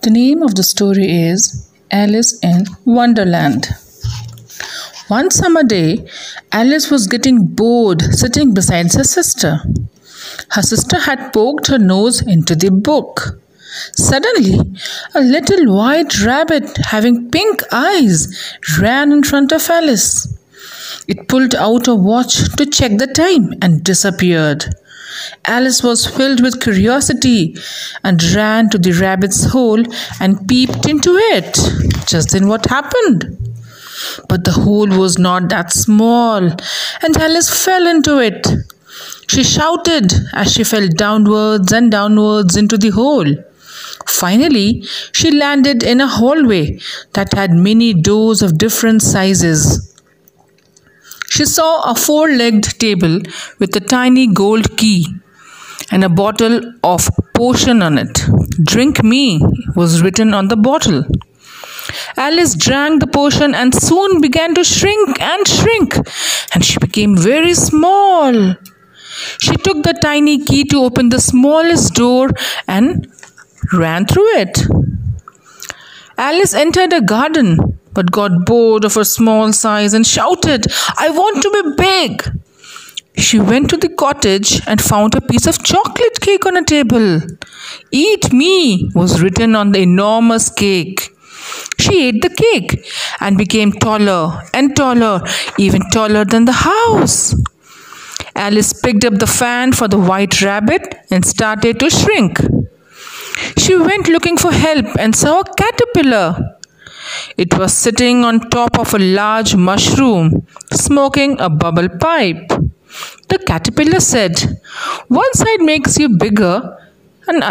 The name of the story is Alice in Wonderland. One summer day, Alice was getting bored sitting beside her sister. Her sister had poked her nose into the book. Suddenly, a little white rabbit having pink eyes ran in front of Alice. It pulled out a watch to check the time and disappeared. Alice was filled with curiosity and ran to the rabbit's hole and peeped into it. Just then, what happened? But the hole was not that small, and Alice fell into it. She shouted as she fell downwards and downwards into the hole. Finally, she landed in a hallway that had many doors of different sizes. She saw a four legged table with a tiny gold key and a bottle of potion on it. Drink me was written on the bottle. Alice drank the potion and soon began to shrink and shrink, and she became very small. She took the tiny key to open the smallest door and ran through it. Alice entered a garden but got bored of her small size and shouted, I want to be big. She went to the cottage and found a piece of chocolate cake on a table. Eat me was written on the enormous cake. She ate the cake and became taller and taller, even taller than the house. Alice picked up the fan for the white rabbit and started to shrink. She went looking for help and saw a caterpillar. It was sitting on top of a large mushroom, smoking a bubble pipe. The caterpillar said, One side makes you bigger and